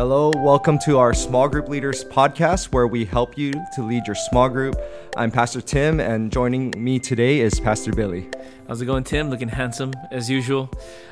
Hello, welcome to our Small Group Leaders podcast where we help you to lead your small group. I'm Pastor Tim, and joining me today is Pastor Billy. How's it going, Tim? Looking handsome as usual.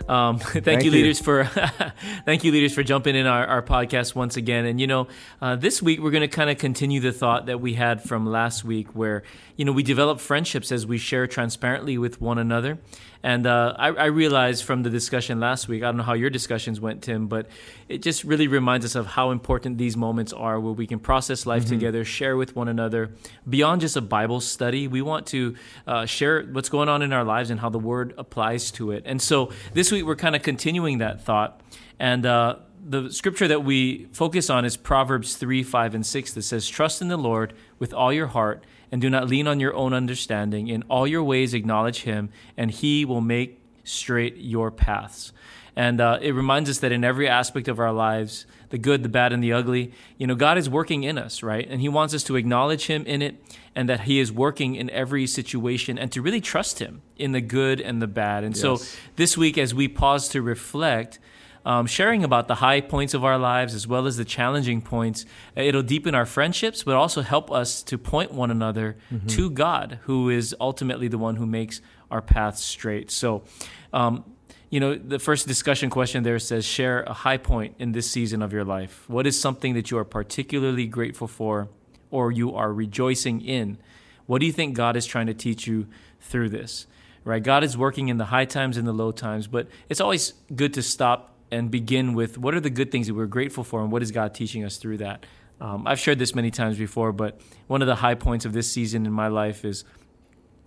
Um, thank, Thank you, you. leaders, for thank you, leaders, for jumping in our, our podcast once again. And you know, uh, this week we're going to kind of continue the thought that we had from last week, where you know we develop friendships as we share transparently with one another. And uh, I, I realized from the discussion last week, I don't know how your discussions went, Tim, but it just really reminds us of how important these moments are, where we can process life together, share with one another beyond just a Bible study. We want to uh, share what's going on in our lives and how the Word applies to it. And so this week we're kind of continuing that thought. And uh, the scripture that we focus on is Proverbs 3, 5, and 6 that says, Trust in the Lord with all your heart and do not lean on your own understanding. In all your ways acknowledge Him, and He will make straight your paths. And uh, it reminds us that in every aspect of our lives, the good, the bad, and the ugly, you know, God is working in us, right? And He wants us to acknowledge Him in it and that He is working in every situation and to really trust Him in the good and the bad. And so this week, as we pause to reflect, um, sharing about the high points of our lives as well as the challenging points, uh, it'll deepen our friendships, but also help us to point one another to God, who is ultimately the one who makes our paths straight. So, um, you know, the first discussion question there says, share a high point in this season of your life. What is something that you are particularly grateful for or you are rejoicing in? What do you think God is trying to teach you through this? Right? God is working in the high times and the low times, but it's always good to stop and begin with what are the good things that we're grateful for and what is God teaching us through that? Um, I've shared this many times before, but one of the high points of this season in my life is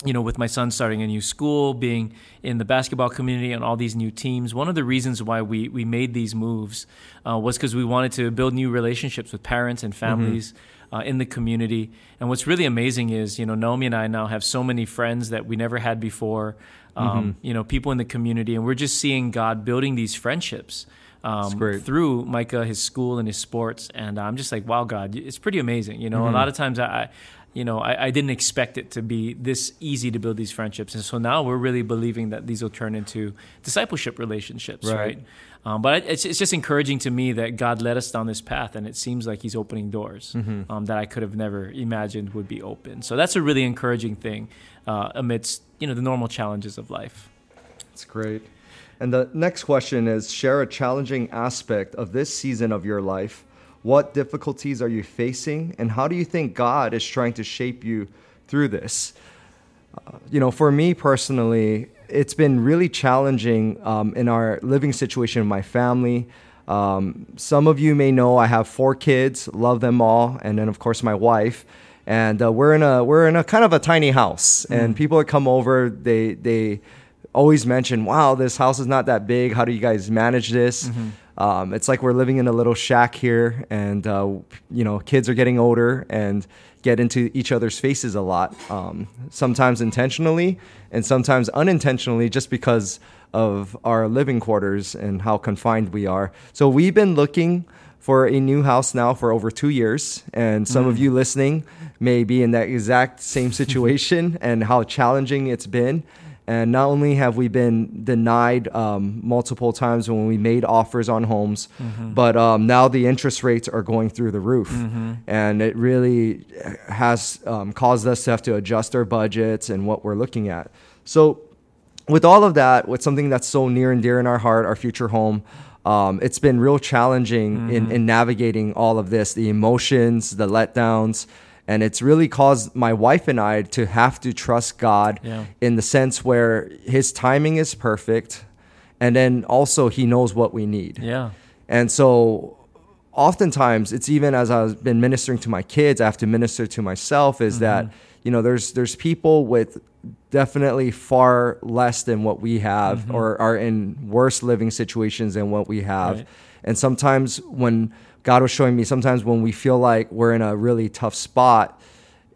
you know, with my son starting a new school, being in the basketball community and all these new teams, one of the reasons why we, we made these moves uh, was because we wanted to build new relationships with parents and families uh, in the community. And what's really amazing is, you know, Naomi and I now have so many friends that we never had before, um, you know, people in the community, and we're just seeing God building these friendships. Um, through Micah, his school, and his sports, and I'm just like, wow, God, it's pretty amazing. You know, a lot of times I, I you know, I, I didn't expect it to be this easy to build these friendships, and so now we're really believing that these will turn into discipleship relationships, Right. right? Um, but it's, it's just encouraging to me that God led us down this path, and it seems like He's opening doors um, that I could have never imagined would be open. So that's a really encouraging thing uh, amidst you know the normal challenges of life. That's great. And the next question is share a challenging aspect of this season of your life. What difficulties are you facing, and how do you think God is trying to shape you through this? Uh, you know, for me personally, it's been really challenging um, in our living situation in my family. Um, some of you may know I have four kids, love them all, and then of course my wife. And uh, we're in a we're in a kind of a tiny house, and people that come over, they they always mention, "Wow, this house is not that big. How do you guys manage this?" Um, it's like we're living in a little shack here, and uh, you know, kids are getting older and get into each other's faces a lot. Um, sometimes intentionally, and sometimes unintentionally, just because of our living quarters and how confined we are. So we've been looking for a new house now for over two years, and some of you listening may be in that exact same situation and how challenging it's been. And not only have we been denied um, multiple times when we made offers on homes, but um, now the interest rates are going through the roof. And it really has um, caused us to have to adjust our budgets and what we're looking at. So, with all of that, with something that's so near and dear in our heart, our future home, um, it's been real challenging in, in navigating all of this the emotions, the letdowns. And it's really caused my wife and I to have to trust God Yeah. in the sense where his timing is perfect. And then also, he knows what we need. Yeah. And so oftentimes it's even as I've been ministering to my kids, I have to minister to myself is that, mm-hmm. You know, there's there's people with definitely far less than what we have or are in worse living situations than what we have. Right. And sometimes when God was showing me sometimes when we feel like we're in a really tough spot,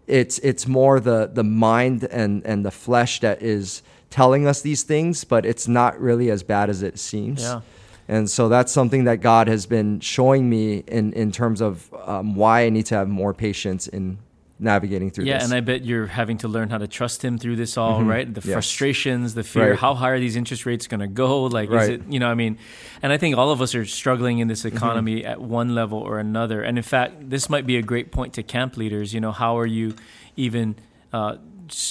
it's it's more the the mind and and the flesh that is telling us these things, but it's not really as bad as it seems. Yeah. And so that's something that God has been showing me in, in terms of um, why I need to have more patience in navigating through this. yeah, this. and I bet you're having to learn how to trust him through this all, right? The Yes. frustrations, the fear. Right. How high are these interest rates going to go? Like, is it, you know, I mean, and I think all of us are struggling in this Mm-hmm. economy at one level or another. And in fact, this might be a great point to camp leaders. You know, how are you even uh,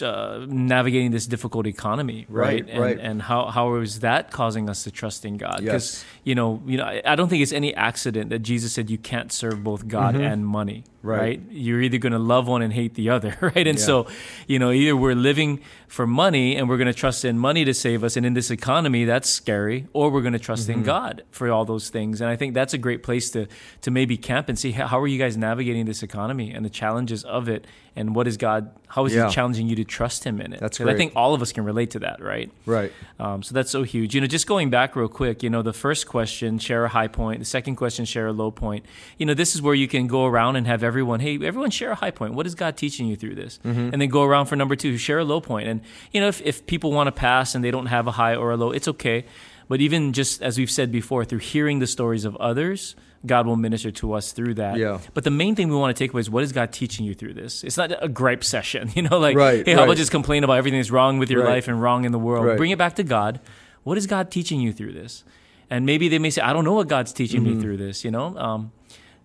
uh, navigating this difficult economy, right? Right, and, right. and how how is that causing us to trust in God? Yes. you know, you know, I- don't think it's any accident that Jesus said you can't serve both God and money, Mm-hmm. Right. right? You're either going to love one and hate the other, right? And Yeah. so, you know, either we're living for money and we're going to trust in money to save us, and in this economy, that's scary, or we're going to trust Mm-hmm. in God for all those things. And I think that's a great place to to maybe camp and see how, how are you guys navigating this economy and the challenges of it, and what is God? How is Yeah. He challenging you to trust Him in it? That's great. I think all of us can relate to that, right? right. Um, so that's so huge. You know, just going back real quick, you know, the first question, share a high point. The second question, share a low point. You know, this is where you can go around and have everyone, hey, everyone share a high point. What is God teaching you through this? And then go around for number two, share a low point. And, you know, if, if people want to pass and they don't have a high or a low, it's okay. But even just as we've said before, through hearing the stories of others, God will minister to us through that. Yeah. But the main thing we want to take away is what is God teaching you through this? It's not a gripe session, you know, like, Right, hey, how about just complain about everything that's wrong with your Right. life and wrong in the world? Bring it back to God. What is God teaching you through this? And maybe they may say, I don't know what God's teaching Mm-hmm. me through this, you know? Um,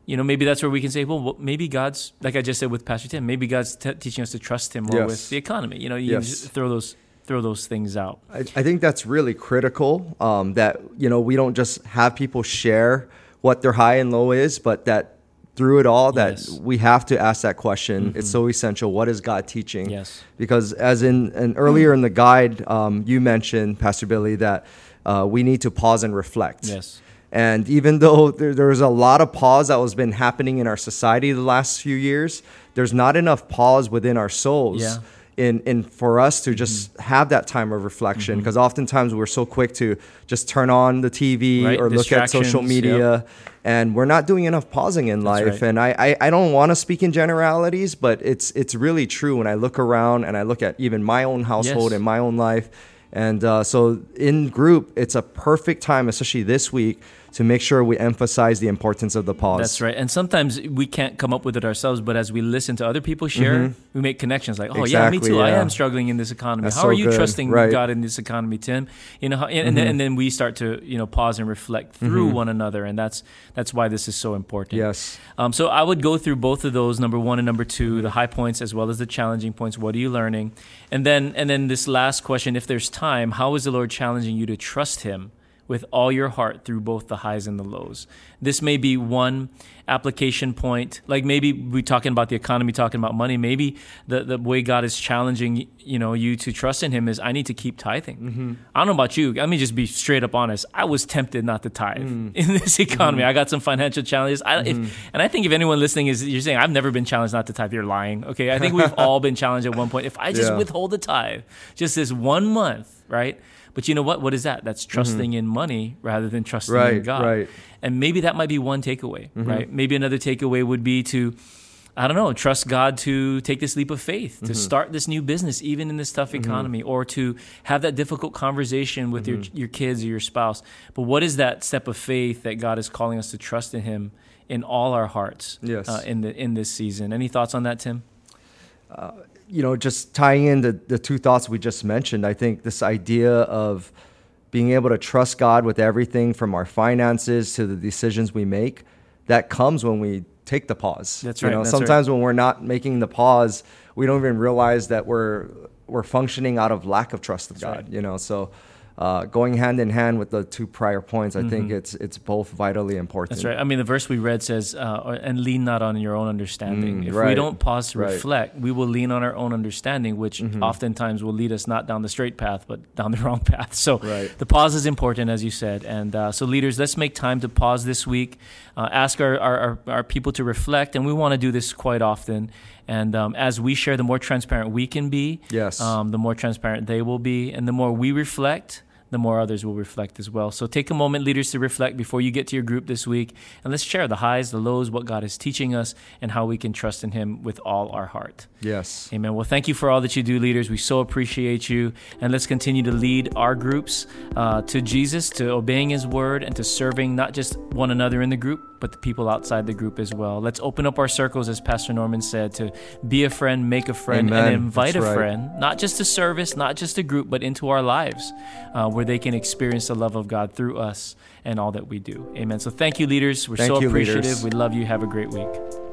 you know, maybe that's where we can say, well, maybe God's, like I just said with Pastor Tim, maybe God's t- teaching us to trust Him more Yes. with the economy. You know, you Yes. just throw those throw those things out. I, I think that's really critical. Um, that you know we don't just have people share what their high and low is, but that through it all, that Yes. Mm-hmm. we have to ask that question. It's so essential. What is God teaching? Yes. Because as in and earlier in the guide, um, you mentioned Pastor Billy that uh, we need to pause and reflect. Yes. And even though there, there's a lot of pause that has been happening in our society the last few years, there's not enough pause within our souls. Yeah. In, in for us to just Mm-hmm. have that time of reflection because oftentimes we're so quick to just turn on the TV Right, or look at social media and we're not doing enough pausing in life right. and I, I, I don't want to speak in generalities but it's it's really true when I look around and I look at even my own household Yes. and my own life and uh, so in group it's a perfect time especially this week to make sure we emphasize the importance of the pause That's right. And sometimes we can't come up with it ourselves, but as we listen to other people share, we make connections like, oh, yeah, me Exactly, too. I am struggling in this economy. That's How so are you good. trusting Right. Mm-hmm. God in this economy, Tim? You know, how, and, and, then, and then we start to, you know, pause and reflect through one another. And that's, that's why this is so important. yes Um, so I would go through both of those, number one and number two, the high points as well as the challenging points. What are you learning? And then, and then this last question, if there's time, how is the Lord challenging you to trust Him with all your heart through both the highs and the lows? This may be one application point. Like maybe we're talking about the economy, talking about money. Maybe the, the way God is challenging you know you to trust in Him is I need to keep tithing. Mm-hmm. I don't know about you. Let me just be straight up honest. I was tempted not to tithe mm. in this economy. Mm-hmm. I got some financial challenges. I, if, mm-hmm. and I think if anyone listening is you're saying I've never been challenged not to tithe, you're lying. Okay, I think we've all been challenged at one point. If I just Yeah. withhold the tithe, just this one month, right? But you know what? What is that? That's trusting in money rather than trusting in God. right. And maybe that might be one takeaway, Mm-hmm. right? Maybe another takeaway would be to, I don't know, trust God to take this leap of faith, Mm-hmm. to start this new business, even in this tough economy, or to have that difficult conversation with Mm-hmm. your, your kids or your spouse. But what is that step of faith that God is calling us to trust in Him in all our hearts Yes. uh, in, the, in this season? Any thoughts on that, Tim? You know, just tying in the, the two thoughts we just mentioned, I think this idea of being able to trust God with everything from our finances to the decisions we make, that comes when we take the pause. That's You right, know, that's right. sometimes when we're not making the pause, we don't even realize that we're we're functioning out of lack of trust of That's God. right. You know, so uh, going hand in hand with the two prior points, I Mm-hmm. think it's it's both vitally important. That's right. I mean, the verse we read says, uh, "And lean not on your own understanding." Mm, if we don't pause to Right. Mm-hmm. reflect, we will lean on our own understanding, which oftentimes will lead us not down the straight path, but down the wrong path. So, Right. the pause is important, as you said. And uh, so, leaders, let's make time to pause this week. Uh, ask our, our, our, our people to reflect, and we want to do this quite often. And um, as we share, the more transparent we can be, Yes. um, the more transparent they will be, and the more we reflect, the more others will reflect as well. So take a moment, leaders, to reflect before you get to your group this week, and let's share the highs, the lows, what God is teaching us, and how we can trust in Him with all our heart. Yes. Amen. Well, thank you for all that you do, leaders. We so appreciate you, and let's continue to lead our groups uh, to Jesus, to obeying His word, and to serving not just one another in the group, but the people outside the group as well. Let's open up our circles, as Pastor Norman said, to be a friend, make a friend, Amen. and invite That's a right. friend, not just a service, not just a group, but into our lives uh, where they can experience the love of God through us and all that we do. Amen. So thank you, leaders. We're Thank so you, appreciative. leaders. We love you. Have a great week.